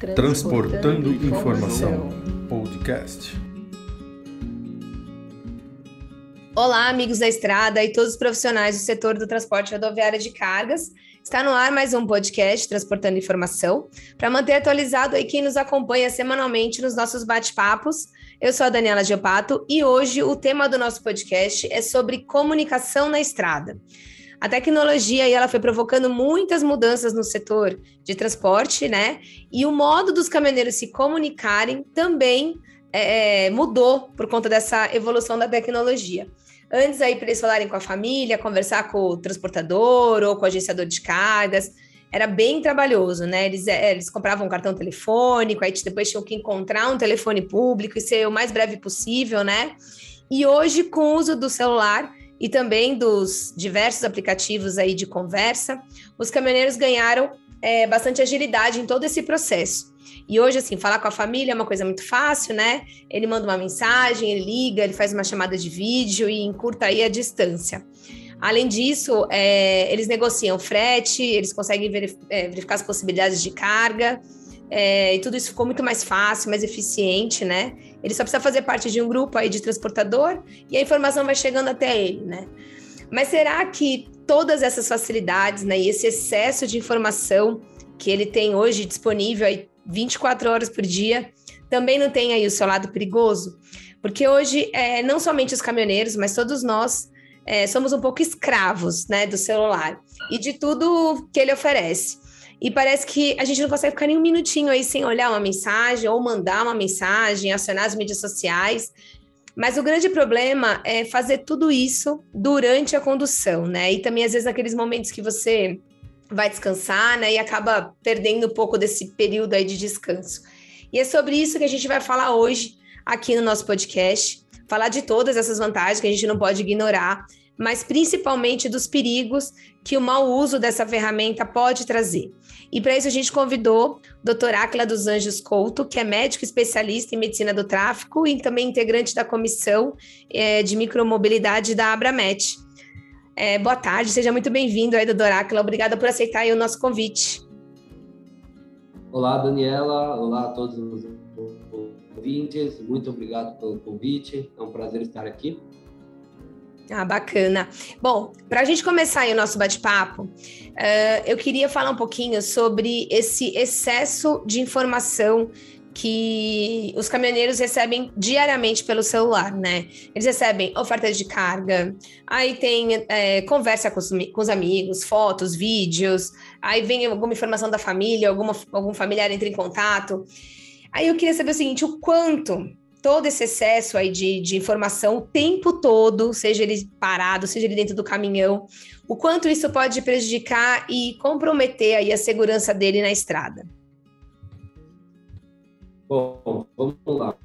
Transportando, informação. Podcast. Olá, amigos da estrada e todos os profissionais do setor do transporte rodoviário de cargas. Está no ar mais um podcast Transportando Informação. Para manter atualizado aí quem nos acompanha semanalmente nos nossos bate-papos, eu sou a Daniela Geopato e hoje o tema do nosso podcast é sobre comunicação na estrada. A tecnologia aí, ela foi provocando muitas mudanças no setor de transporte, né? E o modo dos caminhoneiros se comunicarem também é, é mudou por conta dessa evolução da tecnologia. Antes aí, para eles falarem com a família, conversar com o transportador ou com o agenciador de cargas, era bem trabalhoso, né? Eles, é, eles compravam um cartão telefônico, aí depois tinham que encontrar um telefone público e ser o mais breve possível, né? E hoje, com o uso do celular, e também dos diversos aplicativos aí de conversa, os caminhoneiros ganharam é, bastante agilidade em todo esse processo. E hoje, assim, falar com a família é uma coisa muito fácil, né? Ele manda uma mensagem, ele liga, ele faz uma chamada de vídeo e encurta aí a distância. Além disso, é, eles negociam frete, eles conseguem verif é, verificar as possibilidades de carga, é, e tudo isso ficou muito mais fácil, mais eficiente, né? Ele só precisa fazer parte de um grupo aí de transportador e a informação vai chegando até ele, né? Mas será que todas essas facilidades, né, e esse excesso de informação que ele tem hoje disponível aí 24 horas por dia, também não tem aí o seu lado perigoso? Porque hoje, é, não somente os caminhoneiros, mas todos nós é, somos um pouco escravos, né, do celular e de tudo que ele oferece. E parece que a gente não consegue ficar nem um minutinho aí sem olhar uma mensagem ou mandar uma mensagem, acionar as mídias sociais. Mas o grande problema é fazer tudo isso durante a condução, né? E também, às vezes, naqueles momentos que você vai descansar, né? E acaba perdendo um pouco desse período aí de descanso. E é sobre isso que a gente vai falar hoje aqui no nosso podcast. Falar de todas essas vantagens que a gente não pode ignorar, mas principalmente dos perigos que o mau uso dessa ferramenta pode trazer. E para isso a gente convidou o doutor Áquila dos Anjos Couto, que é médico especialista em medicina do tráfico e também integrante da comissão é, de micromobilidade da Abramet. É, boa tarde, seja muito bem-vindo aí, doutor Áquila. Obrigada por aceitar o nosso convite. Olá, Daniela. Olá a todos os ouvintes. Muito obrigado pelo convite. É um prazer estar aqui. Ah, bacana. Bom, para a gente começar o nosso bate-papo, uh, eu queria falar um pouquinho sobre esse excesso de informação que os caminhoneiros recebem diariamente pelo celular, né? Eles recebem ofertas de carga, aí tem é, conversa com os, com os, amigos, fotos, vídeos, aí vem alguma informação da família, alguma, algum familiar entra em contato. Aí eu queria saber o seguinte: o quanto todo esse excesso aí de, de informação o tempo todo, seja ele parado, seja ele dentro do caminhão, o quanto isso pode prejudicar e comprometer aí a segurança dele na estrada? Bom, vamos lá.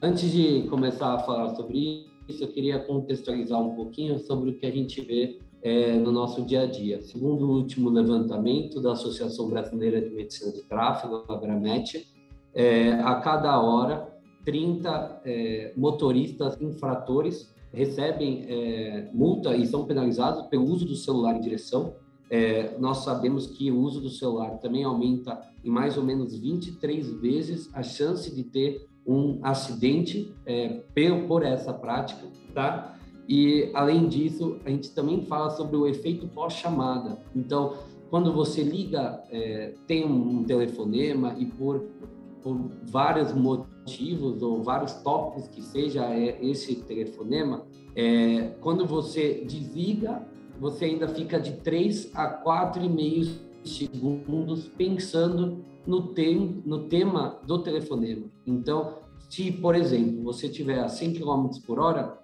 Antes de começar a falar sobre isso, eu queria contextualizar um pouquinho sobre o que a gente vê é, no nosso dia a dia. Segundo o último levantamento da Associação Brasileira de Medicina de Tráfego, a Abramet, é, a cada hora 30 é, motoristas infratores recebem é, multa e são penalizados pelo uso do celular em direção. É, nós sabemos que o uso do celular também aumenta em mais ou menos 23 vezes a chance de ter um acidente é, por essa prática, tá? E além disso, a gente também fala sobre o efeito pós-chamada. Então, quando você liga, é, tem um telefonema e por por vários motivos ou vários tópicos que seja é, esse telefonema, é, quando você desliga, você ainda fica de 3 a 4,5 segundos pensando no, tem, no tema do telefonema. Então, se, por exemplo, você tiver a 100 km por hora,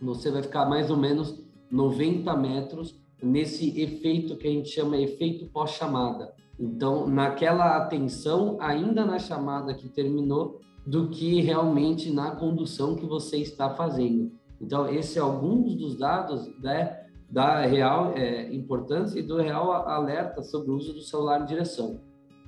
você vai ficar mais ou menos 90 metros nesse efeito que a gente chama efeito pós-chamada. Então, naquela atenção, ainda na chamada que terminou, do que realmente na condução que você está fazendo. Então, esse é alguns dos dados né, da real é, importância e do real alerta sobre o uso do celular em direção.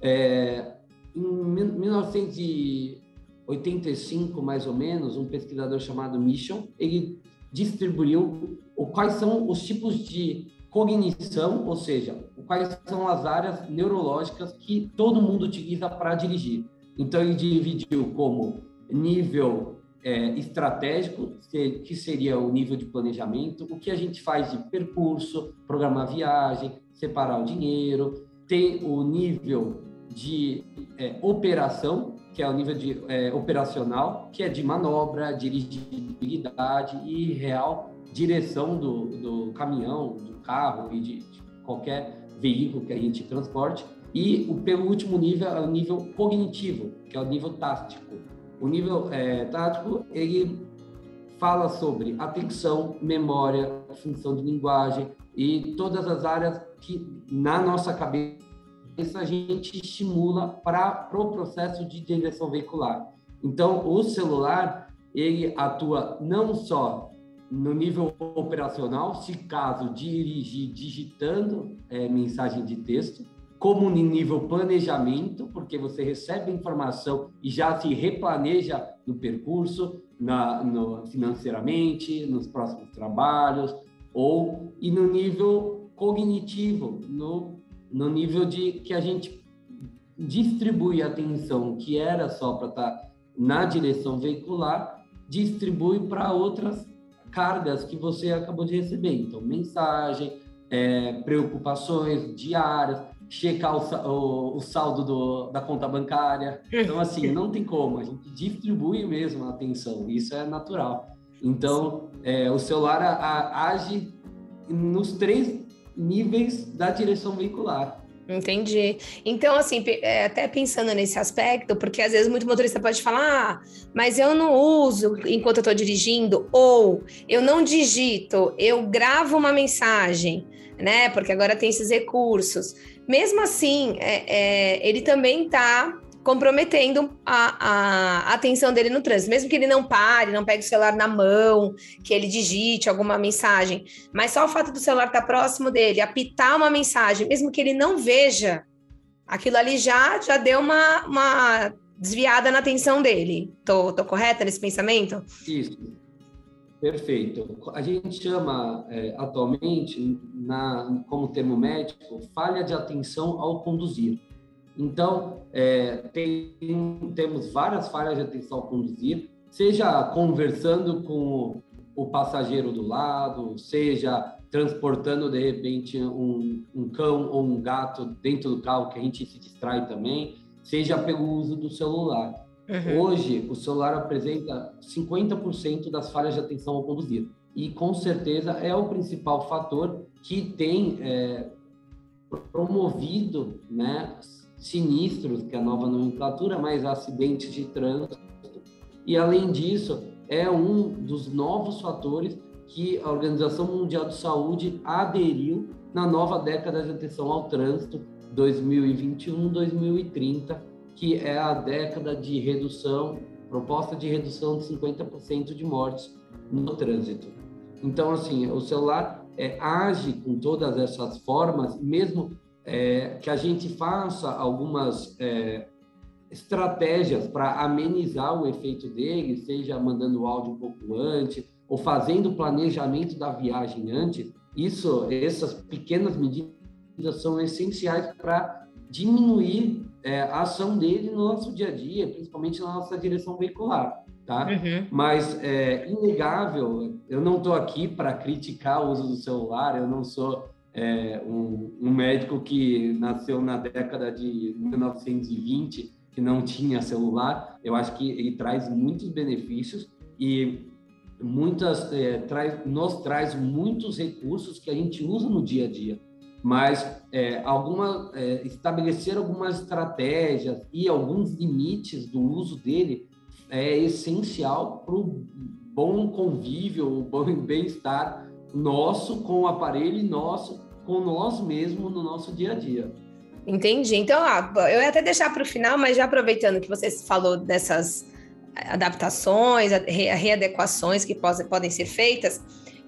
É, em 1985, mais ou menos, um pesquisador chamado Mission, ele distribuiu quais são os tipos de cognição, ou seja, quais são as áreas neurológicas que todo mundo utiliza para dirigir. Então, ele dividiu como nível é, estratégico, que seria o nível de planejamento, o que a gente faz de percurso, programar viagem, separar o dinheiro, tem o nível de é, operação, que é o nível de é, operacional, que é de manobra, dirigibilidade e real direção do, do caminhão, do carro e de, de qualquer veículo que a gente transporte. E o pelo último nível é o nível cognitivo, que é o nível tático. O nível é, tático ele fala sobre atenção, memória, função de linguagem e todas as áreas que na nossa cabeça a gente estimula para o pro processo de direção veicular. Então, o celular ele atua não só no nível operacional, se caso dirigir digitando é, mensagem de texto, como no nível planejamento, porque você recebe informação e já se replaneja no percurso, na, no, financeiramente, nos próximos trabalhos, ou e no nível cognitivo, no, no nível de que a gente distribui a atenção que era só para estar tá na direção veicular, distribui para outras cargas que você acabou de receber. Então, mensagem, é, preocupações diárias, checar o, o, o saldo do, da conta bancária. Então, assim, não tem como, a gente distribui mesmo a atenção, isso é natural. Então, é, o celular a, a, age nos três níveis da direção veicular. Entendi. Então, assim, é, até pensando nesse aspecto, porque às vezes muito motorista pode falar, ah, mas eu não uso enquanto eu estou dirigindo, ou eu não digito, eu gravo uma mensagem, né? Porque agora tem esses recursos. Mesmo assim, é, é, ele também está comprometendo a, a, atenção dele no trânsito, mesmo que ele não pare, não pegue o celular na mão, que ele digite alguma mensagem, mas só o fato do celular estar próximo dele, apitar uma mensagem, mesmo que ele não veja, aquilo ali já, já deu uma, uma desviada na atenção dele. Tô, tô correta nesse pensamento? Isso. Perfeito. A gente chama é, atualmente, na, como termo médico, falha de atenção ao conduzir. Então, é, tem, temos várias falhas de atenção ao conduzir, seja conversando com o passageiro do lado, seja transportando de repente um, um, cão ou um gato dentro do carro que a gente se distrai também, seja pelo uso do celular. Uhum. Hoje, o celular apresenta 50% das falhas de atenção ao conduzir. E com certeza é o principal fator que tem é, promovido né, sinistros, que é a nova nomenclatura, mas acidentes de trânsito. E, além disso, é um dos novos fatores que a Organização Mundial de Saúde aderiu na nova década de atenção ao trânsito 2021-2030, que é a década de redução, proposta de redução de 50% de mortes no trânsito. Então, assim, o celular é, age com todas essas formas, mesmo é, que a gente faça algumas é, estratégias para amenizar o efeito dele, seja mandando o áudio um pouco antes, ou fazendo o planejamento da viagem antes, isso, essas pequenas medidas são essenciais para diminuir é, a ação dele no nosso dia a dia, principalmente na nossa direção veicular, tá? Uhum. Mas é inegável, eu não estou aqui para criticar o uso do celular, eu não sou é, um, um, médico que nasceu na década de 1920, que não tinha celular, eu acho que ele traz muitos benefícios e muitas é, traz, nos traz muitos recursos que a gente usa no dia a dia. Mas é, alguma, é, estabelecer algumas estratégias e alguns limites do uso dele é essencial para o bom convívio, o bom bem-estar nosso com o aparelho e nosso com nós mesmos no nosso dia a dia. Entendi. Então, eu ia até deixar para o final, mas já aproveitando que você falou dessas adaptações, readequações que podem ser feitas.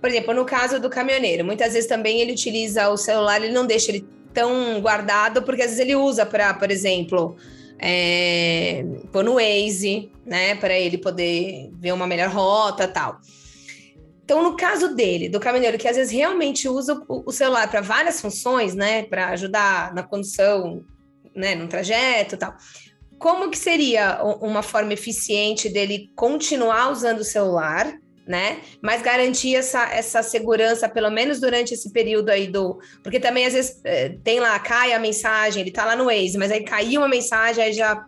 Por exemplo, no caso do caminhoneiro, muitas vezes também ele utiliza o celular, ele não deixa ele tão guardado, porque às vezes ele usa para, por exemplo, é, pôr no Waze, né, para ele poder ver uma melhor rota tal. Então, no caso dele, do caminhoneiro, que às vezes realmente usa o, celular para várias funções, né, para ajudar na condução, né, no trajeto tal, como que seria uma forma eficiente dele continuar usando o celular, né? Mas garantir essa, essa segurança, pelo menos durante esse período aí do. Porque também, às vezes, é, tem lá, cai a mensagem, ele tá lá no Waze, mas aí caiu uma mensagem, aí já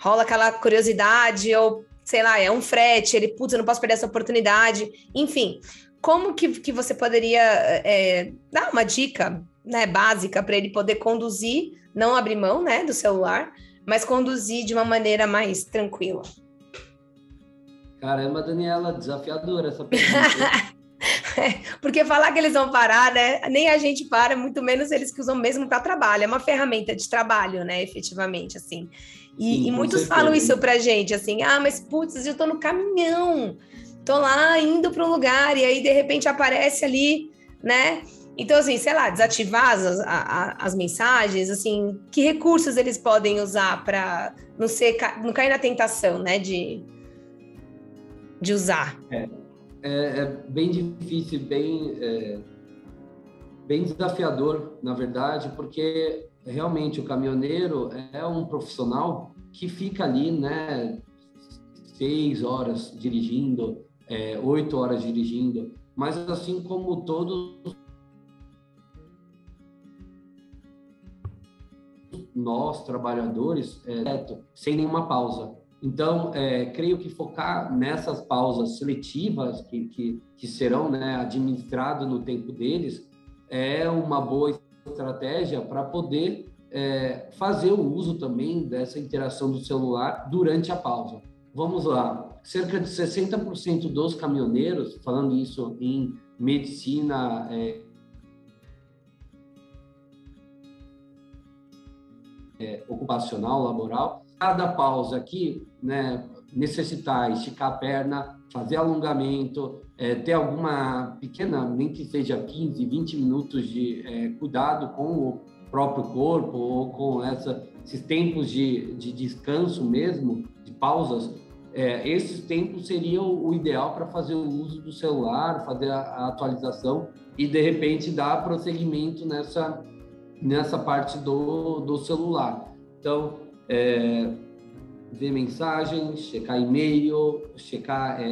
rola aquela curiosidade, ou sei lá, é um frete, ele, putz, eu não posso perder essa oportunidade. Enfim, como que, que você poderia é, dar uma dica né, básica para ele poder conduzir, não abrir mão né, do celular, mas conduzir de uma maneira mais tranquila? Caramba, Daniela, desafiadora essa pergunta. Porque falar que eles vão parar, né? Nem a gente para, muito menos eles que usam mesmo para trabalho. É uma ferramenta de trabalho, né? Efetivamente, assim. E, Sim, e muitos certeza. falam isso pra gente, assim, ah, mas putz, eu tô no caminhão, tô lá indo para um lugar, e aí de repente aparece ali, né? Então, assim, sei lá, desativar as, as, as mensagens, assim, que recursos eles podem usar para não ser não cair na tentação, né, de, de usar? É, é, é bem difícil, bem, é, bem desafiador, na verdade, porque realmente o caminhoneiro é um profissional que fica ali, né, seis horas dirigindo, é, oito horas dirigindo, mas assim como todos nós trabalhadores, é, sem nenhuma pausa. Então, é, creio que focar nessas pausas seletivas que, que, que serão né, administradas no tempo deles é uma boa estratégia para poder é, fazer o uso também dessa interação do celular durante a pausa. Vamos lá, cerca de 60% dos caminhoneiros, falando isso em medicina é, é, ocupacional, laboral, cada pausa aqui, né, necessitar esticar a perna, fazer alongamento, é, ter alguma pequena, nem que seja 15, 20 minutos de é, cuidado com o próprio corpo ou com essa, esses tempos de, de descanso mesmo, de pausas, é, esses tempos seriam o ideal para fazer o uso do celular, fazer a, a, atualização e de repente dar prosseguimento nessa nessa parte do, do celular. Então, é, ver mensagens, checar e-mail, checar é,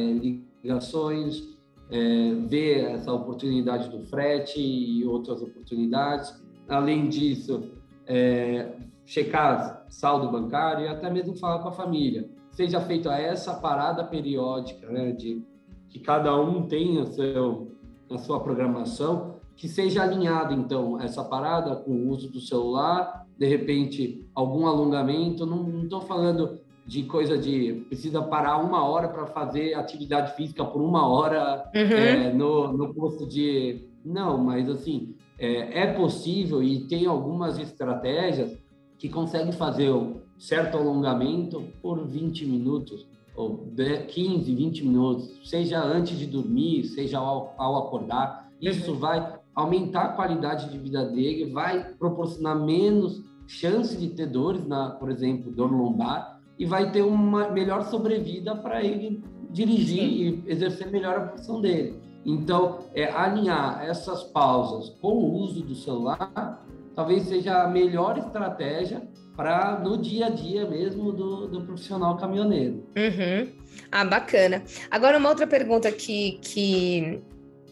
ligações, é, ver essa oportunidade do frete e outras oportunidades. Além disso, é, checar saldo bancário e até mesmo falar com a família. Seja feita essa parada periódica, né, de que cada um tenha seu, a sua programação, que seja alinhado, então, essa parada com o uso do celular, de repente, algum alongamento. Não estou falando de coisa de precisa parar uma hora para fazer atividade física por uma hora uhum. é, no, no posto de. Não, mas assim, é, é possível e tem algumas estratégias que conseguem fazer um certo alongamento por 20 minutos, ou 15, 20 minutos, seja antes de dormir, seja ao, ao acordar. Isso uhum. vai aumentar a qualidade de vida dele, vai proporcionar menos chance de ter dores, na, por exemplo, dor lombar, e vai ter uma melhor sobrevida para ele dirigir Sim. e exercer melhor a função dele. Então, é, alinhar essas pausas com o uso do celular talvez seja a melhor estratégia para no dia a dia mesmo do, do profissional caminhoneiro. Uhum. Ah, bacana. Agora, uma outra pergunta que, que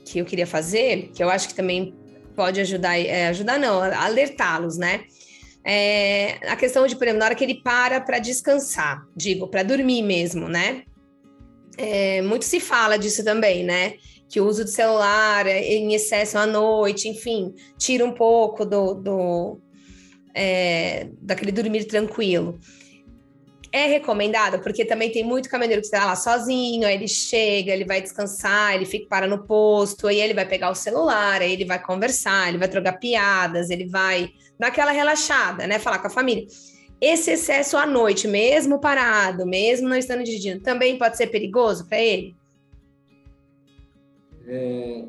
que eu queria fazer, que eu acho que também pode ajudar, é, ajudar não, alertá-los, né? É, a questão de, por exemplo, na hora que ele para para descansar, digo, para dormir mesmo, né? É, muito se fala disso também, né? Que o uso do celular é, em excesso à noite, enfim, tira um pouco do, do é, daquele dormir tranquilo é recomendado, porque também tem muito caminhoneiro que está lá sozinho, aí ele chega, ele vai descansar, ele fica para no posto, aí ele vai pegar o celular, aí ele vai conversar, ele vai trocar piadas, ele vai dar aquela relaxada, né? Falar com a família. Esse excesso à noite, mesmo parado, mesmo não estando dirigindo, também pode ser perigoso para ele? É,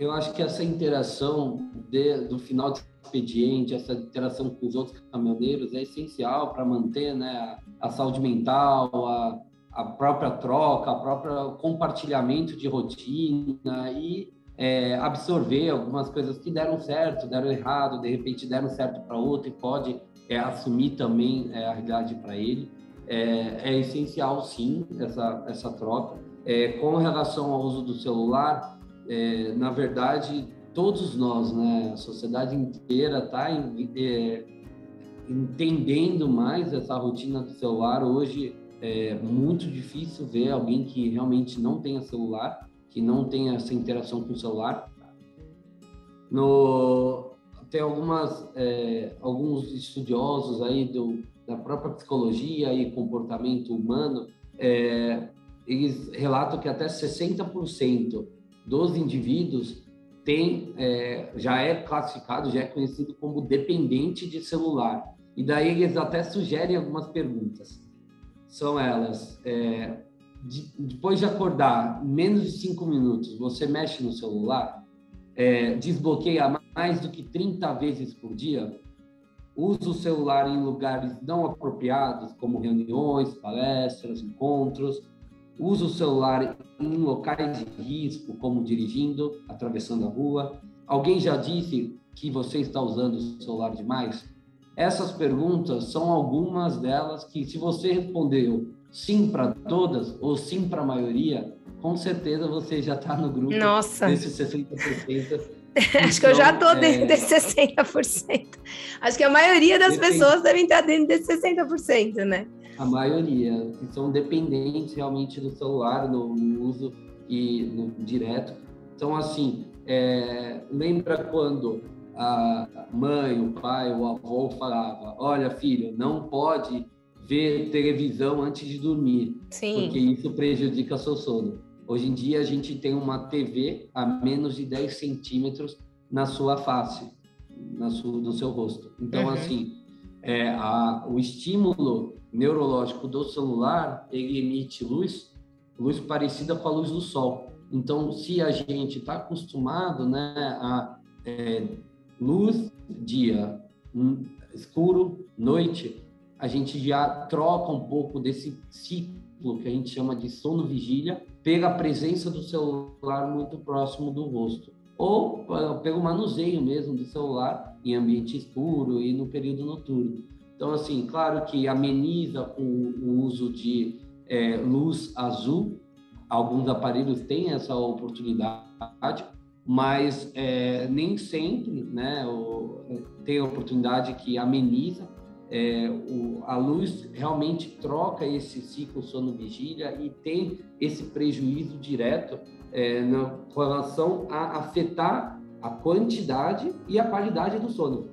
eu acho que essa interação de, do final de expediente, essa interação com os outros caminhoneiros é essencial para manter né, a, a, saúde mental, a, a própria troca, a própria compartilhamento de rotina e é, absorver algumas coisas que deram certo, deram errado, de repente deram certo para outro e pode é, assumir também é, a realidade para ele. É, é, essencial, sim, essa, essa troca. É, com relação ao uso do celular, é, na verdade, todos nós, né, a sociedade inteira está entendendo mais essa rotina do celular. Hoje é muito difícil ver alguém que realmente não tenha celular, que não tenha essa interação com o celular. No, tem algumas, é, alguns estudiosos aí do, da própria psicologia e comportamento humano, é, eles relatam que até 60% dos indivíduos tem, é, já é classificado, já é conhecido como dependente de celular. E daí eles até sugerem algumas perguntas. São elas: é, de, depois de acordar, menos de cinco minutos, você mexe no celular, é, desbloqueia mais do que 30 vezes por dia, usa o celular em lugares não apropriados, como reuniões, palestras, encontros, usa o celular em locais de risco, como dirigindo, atravessando a rua. Alguém já disse que você está usando o celular demais? Essas perguntas são algumas delas que, se você respondeu sim para todas ou sim para a maioria, com certeza você já está no grupo Nossa. desses 60%. Acho que eu já estou dentro é... desses 60%. Acho que a maioria das Depende... pessoas devem estar dentro desses 60%, né? A maioria, que são dependentes realmente do celular, no, no uso e no direto. Então, assim, é... lembra quando a mãe, o pai, o avô falava: Olha, filho, não pode ver televisão antes de dormir, Sim. porque isso prejudica seu sono. Hoje em dia, a gente tem uma TV a menos de 10 centímetros na sua face, na sua, no seu rosto. Então, uhum. assim, é, a, o estímulo neurológico do celular, ele emite luz, luz parecida com a luz do sol. Então, se a gente está acostumado né, a é, luz, dia, hum, escuro, noite, a gente já troca um pouco desse ciclo que a gente chama de sono-vigília pela presença do celular muito próximo do rosto. Ou pelo manuseio mesmo do celular em ambiente escuro e no período noturno. Então, assim, claro que ameniza o uso de é, luz azul. Alguns aparelhos têm essa oportunidade, mas é, nem sempre né, tem a oportunidade que ameniza. É, o, a luz realmente troca esse ciclo sono-vigília e tem esse prejuízo direto é, na relação a afetar a quantidade e a qualidade do sono.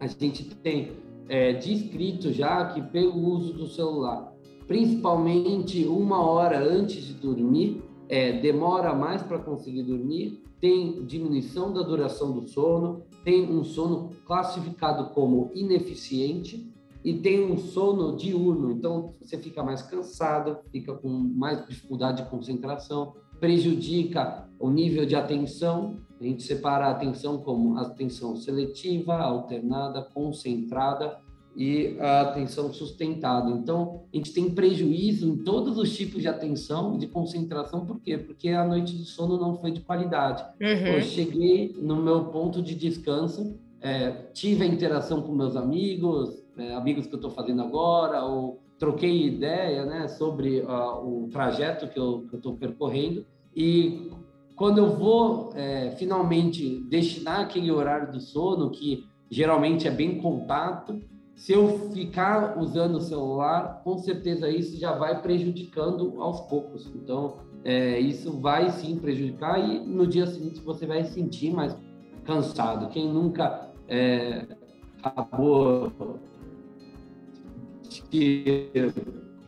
A gente tem é, descrito já que pelo uso do celular, principalmente uma hora antes de dormir, é, demora mais para conseguir dormir, tem diminuição da duração do sono, tem um sono classificado como ineficiente e tem um sono diurno, então você fica mais cansado, fica com mais dificuldade de concentração, prejudica o nível de atenção. A gente separa a atenção como atenção seletiva, alternada, concentrada e a atenção sustentada. Então, a gente tem prejuízo em todos os tipos de atenção, de concentração, por quê? Porque a noite de sono não foi de qualidade. Uhum. Eu cheguei no meu ponto de descanso, é, tive a interação com meus amigos, é, amigos que eu estou fazendo agora, ou troquei ideia né, sobre uh, o trajeto que eu estou percorrendo, e quando eu vou é, finalmente destinar aquele horário do sono, que geralmente é bem contato, se eu ficar usando o celular, com certeza isso já vai prejudicando aos poucos. Então, é, isso vai sim prejudicar e no dia seguinte você vai se sentir mais cansado. Quem nunca é, acabou que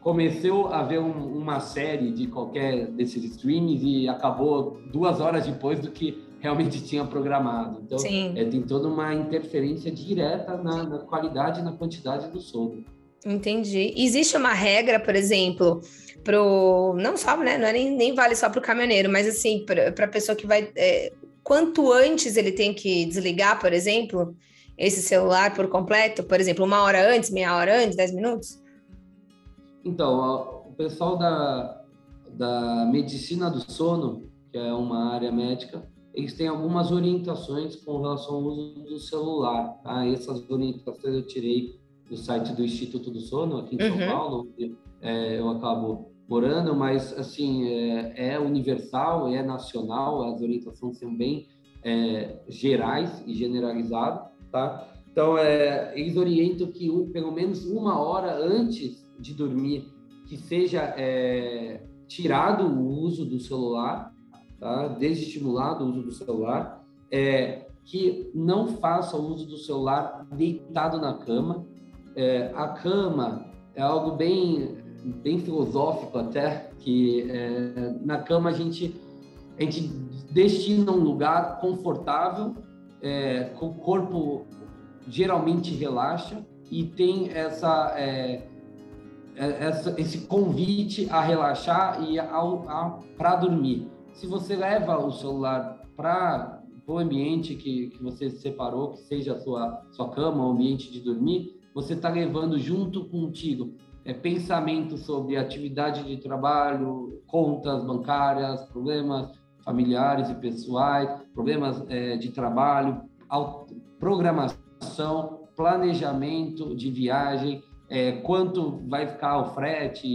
começou a ver um, uma série de qualquer desses streams e acabou duas horas depois do que realmente tinha programado. Então, é, tem toda uma interferência direta na, na qualidade e na quantidade do sono. Entendi. Existe uma regra, por exemplo, pro não só, né? Não é nem, nem vale só para o caminhoneiro, mas assim, para a pessoa que vai. É, quanto antes ele tem que desligar, por exemplo, esse celular por completo? Por exemplo, uma hora antes, meia hora antes, dez minutos? Então, o pessoal da, da medicina do sono, que é uma área médica, eles têm algumas orientações com relação ao uso do celular. Tá? Essas orientações eu tirei do site do Instituto do Sono, aqui em São uhum. Paulo, onde é, eu acabo morando, mas assim é, é, universal, é nacional, as orientações são bem é, gerais e generalizadas, tá? Então, é, eles orientam que um, pelo menos uma hora antes de dormir, que seja é, tirado o uso do celular, tá? desestimulado o uso do celular, é, que não faça o uso do celular deitado na cama. É, a cama é algo bem, bem filosófico até, que é, na cama a gente, a gente destina um lugar confortável, é, o corpo geralmente relaxa e tem essa, é, é essa esse convite a relaxar e para dormir. Se você leva o celular para o ambiente que, que você separou, que seja a sua, sua cama, o ambiente de dormir, você está levando junto contigo é, pensamento sobre atividade de trabalho, contas bancárias, problemas familiares e pessoais, problemas é, de trabalho, programação planejamento de viagem, é, quanto vai ficar o frete,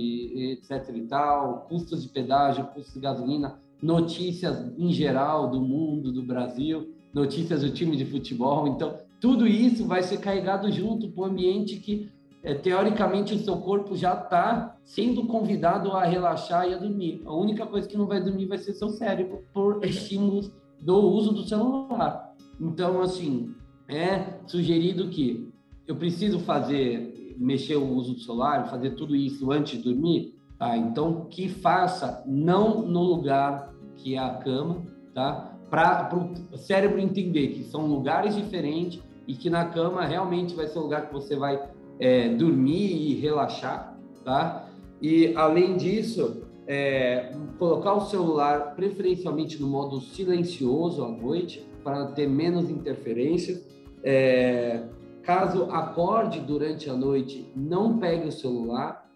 etc e tal, custos de pedágio, custos de gasolina, notícias em geral do mundo, do Brasil, notícias do time de futebol. Então, tudo isso vai ser carregado junto para o ambiente que, é, teoricamente, o seu corpo já está sendo convidado a relaxar e a dormir. A única coisa que não vai dormir vai ser seu cérebro por estímulos do uso do celular. Então, assim, é sugerido que eu preciso fazer, mexer o uso do celular, fazer tudo isso antes de dormir, tá? Então, que faça não no lugar que é a cama, tá? Para o cérebro entender que são lugares diferentes e que na cama realmente vai ser o lugar que você vai é, dormir e relaxar, tá? E além disso, é, colocar o celular preferencialmente no modo silencioso à noite para ter menos interferências é, caso acorde durante a noite, não pegue o celular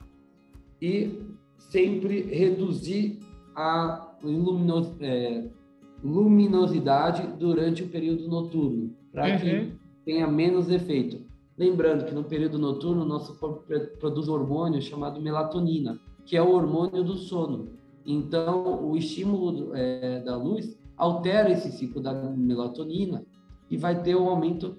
e sempre reduzir a luminos, é, luminosidade durante o período noturno, para uhum. que tenha menos efeito. Lembrando que no período noturno, nosso corpo produz um hormônio chamado melatonina, que é o hormônio do sono. Então, o estímulo é, da luz altera esse ciclo da melatonina e vai ter um aumento,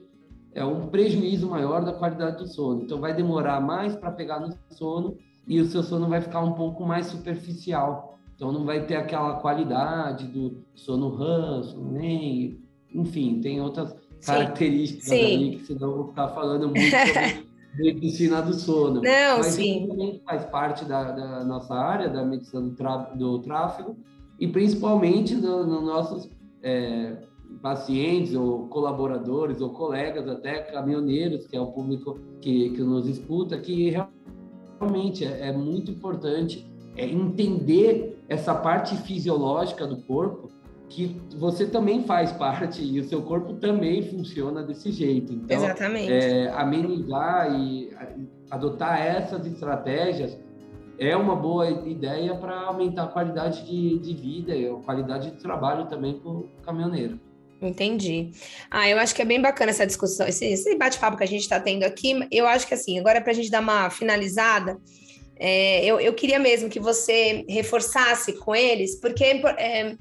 é um prejuízo maior da qualidade do sono. Então vai demorar mais para pegar no sono e o seu sono vai ficar um pouco mais superficial. Então não vai ter aquela qualidade do sono ranço, nem, enfim, tem outras. Características sim. aí que senão eu vou ficar falando muito sobre medicina do sono. Não, Mas sim. também faz parte da, da, nossa área, da medicina do, do tráfego, e principalmente nos no nossos é, pacientes ou colaboradores ou colegas, até caminhoneiros, que é o público que, que nos escuta, que realmente é, é muito importante é entender essa parte fisiológica do corpo, que você também faz parte e o seu corpo também funciona desse jeito. Então, Exatamente. É, amenizar e adotar essas estratégias é uma boa ideia para aumentar a qualidade de, de vida e a qualidade de trabalho também para o caminhoneiro. Entendi. Ah, eu acho que é bem bacana essa discussão, esse, esse bate-papo que a gente está tendo aqui. Eu acho que assim, agora para a gente dar uma finalizada, é, eu, eu queria mesmo que você reforçasse com eles, porque é,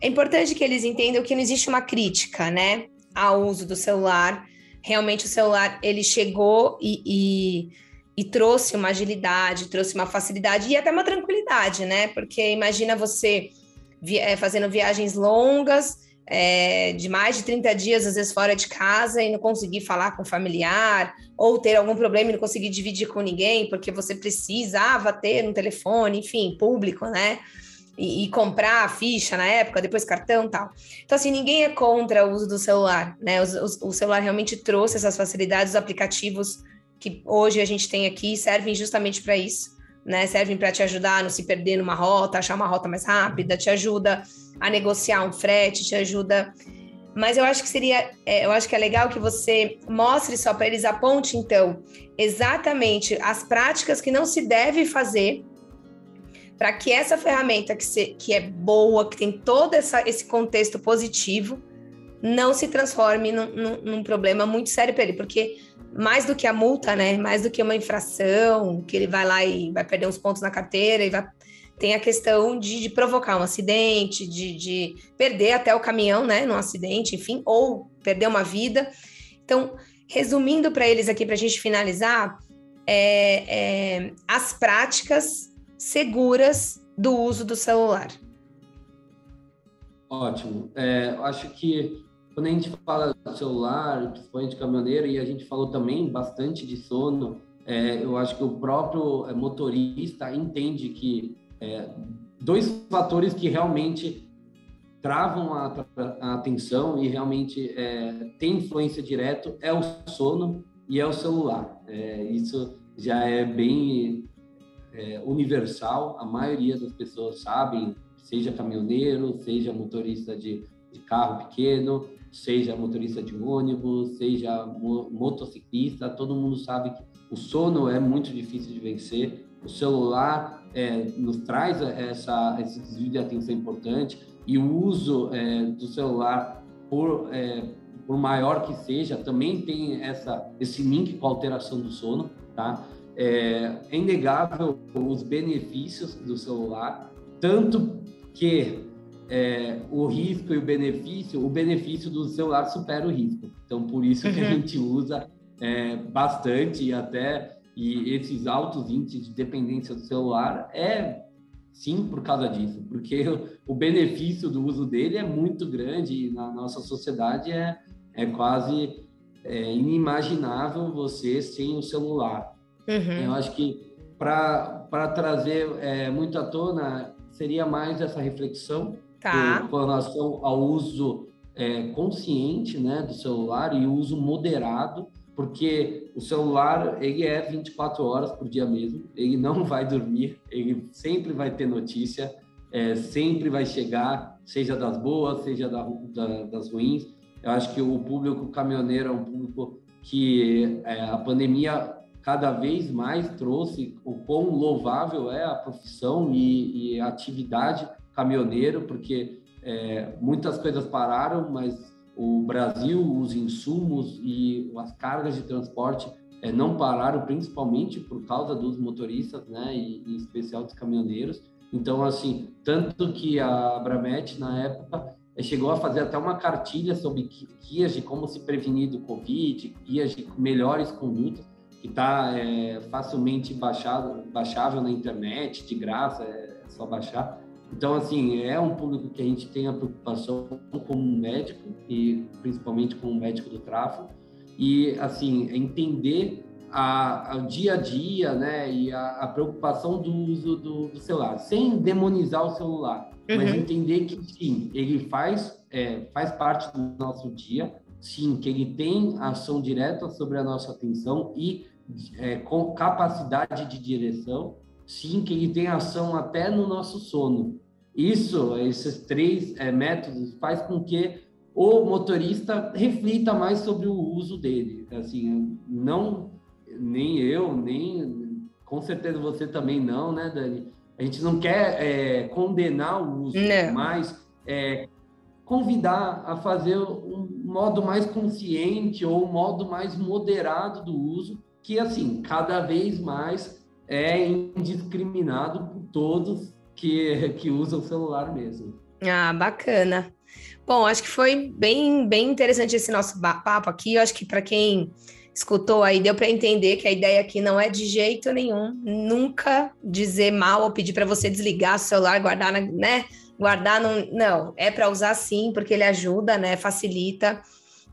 é, importante que eles entendam que não existe uma crítica, né, ao uso do celular. Realmente o celular ele chegou e, e, e trouxe uma agilidade, trouxe uma facilidade e até uma tranquilidade, né? Porque imagina você é, fazendo viagens longas é, de mais de 30 dias, às vezes fora de casa, e não conseguir falar com o familiar, ou ter algum problema e não conseguir dividir com ninguém, porque você precisava ter um telefone, enfim, público, né? E, e, comprar a ficha na época, depois cartão tal. Então, assim, ninguém é contra o uso do celular, né? O, o, o celular realmente trouxe essas facilidades, os aplicativos que hoje a gente tem aqui servem justamente para isso né? Servem para te ajudar a não se perder numa rota, achar uma rota mais rápida, te ajuda a negociar um frete, te ajuda. Mas eu acho que seria, é, eu acho que é legal que você mostre só para eles, aponte então exatamente as práticas que não se deve fazer para que essa ferramenta que, se, que é boa, que tem todo essa, esse contexto positivo, não se transforme num, num, num problema muito sério para ele, porque mais do que a multa, né? Mais do que uma infração, que ele vai lá e vai perder uns pontos na carteira e vai. Tem a questão de, de provocar um acidente, de, de, perder até o caminhão, né? Num acidente, enfim, ou perder uma vida. Então, resumindo para eles aqui, para a gente finalizar, é, é, as práticas seguras do uso do celular. Ótimo. É, acho que quando a gente fala do celular, principalmente caminhoneiro, e a gente falou também bastante de sono, é, eu acho que o próprio é, motorista entende que é, dois fatores que realmente travam a, a atenção e realmente é, tem influência direto é o sono e é o celular. É, isso já é bem é, universal, a maioria das pessoas sabem, seja caminhoneiro, seja motorista de, de carro pequeno, seja motorista de ônibus, seja mo motociclista, todo mundo sabe que o sono é muito difícil de vencer, o celular é, nos traz essa, esse desvio de atenção importante e o uso é, do celular por, é, por maior que seja, também tem essa, esse link com a alteração do sono, tá? É, é inegável os benefícios do celular, tanto que é, o risco e o benefício, o benefício do celular supera o risco. Então, por isso que a uhum. gente usa é, bastante e até e esses altos índices de dependência do celular é sim por causa disso, porque o benefício do uso dele é muito grande e na nossa sociedade é, é quase é, inimaginável você sem o celular. Uhum. Eu acho que para trazer é, muito à tona seria mais essa reflexão tá. com relação ao uso é, consciente né, do celular e o uso moderado, porque o celular ele é 24 horas por dia mesmo, ele não vai dormir, ele sempre vai ter notícia, é, sempre vai chegar, seja das boas, seja da, da, das ruins. Eu acho que o público caminhoneiro é um público que é, a pandemia cada vez mais trouxe o quão louvável é a profissão e, e a atividade caminhoneiro, porque é, muitas coisas pararam, mas o Brasil, os insumos e as cargas de transporte é, não pararam, principalmente por causa dos motoristas, né, e em especial dos caminhoneiros. Então, assim, tanto que a Abramet, na época, é, chegou a fazer até uma cartilha sobre guias de como se prevenir do Covid, guias de melhores condutas, que está é, facilmente baixado, baixável na internet, de graça, é, só baixar. Então, assim, é um público que a gente tem a preocupação como médico, e principalmente como médico do tráfego, e, assim, entender a, a, o dia a dia, né, e a, a preocupação do uso do, do, celular, sem demonizar o celular, uhum. mas entender que, sim, ele faz, é, faz parte do nosso dia, sim, que ele tem ação direta sobre a nossa atenção e é, com capacidade de direção, sim, que ele tem ação até no nosso sono. Isso, esses três é, métodos, faz com que o motorista reflita mais sobre o uso dele. Assim, não, nem eu, nem com certeza você também não, né, Dani? A gente não quer é, condenar o uso, não. mas é, convidar a fazer um modo mais consciente ou um modo mais moderado do uso, que assim cada vez mais é indiscriminado por todos que, que usam o celular mesmo. Ah, bacana. Bom, acho que foi bem, bem interessante esse nosso papo aqui. Eu acho que para quem escutou aí, deu para entender que a ideia aqui não é de jeito nenhum nunca dizer mal ou pedir para você desligar o celular, guardar, na, né? Guardar no, não, é para usar sim, porque ele ajuda, né? Facilita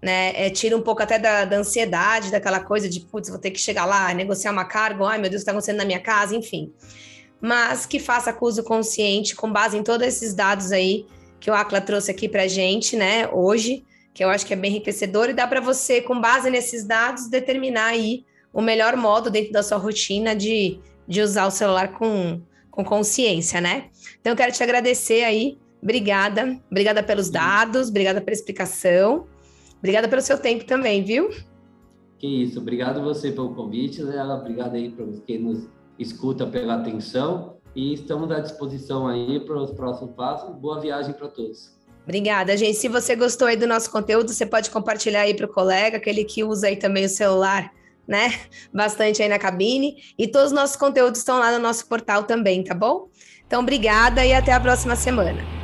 né? É, tira um pouco até da, da, ansiedade, daquela coisa de, putz, vou ter que chegar lá, negociar uma carga, ai meu Deus, está acontecendo na minha casa, enfim. Mas que faça com uso consciente, com base em todos esses dados aí que o Acla trouxe aqui para gente, né, hoje, que eu acho que é bem enriquecedor, e dá para você, com base nesses dados, determinar aí o melhor modo dentro da sua rotina de, de usar o celular com, com consciência, né? Então, eu quero te agradecer aí, obrigada, obrigada pelos dados, obrigada pela explicação. Obrigada pelo seu tempo também, viu? Que isso, obrigado você pelo convite, Lela, obrigado aí para quem nos escuta pela atenção e estamos à disposição aí para os próximos passos. Boa viagem para todos. Obrigada, gente. Se você gostou aí do nosso conteúdo, você pode compartilhar aí para o colega, aquele que usa aí também o celular, né? Bastante aí na cabine. E todos os nossos conteúdos estão lá no nosso portal também, tá bom? Então, obrigada e até a próxima semana.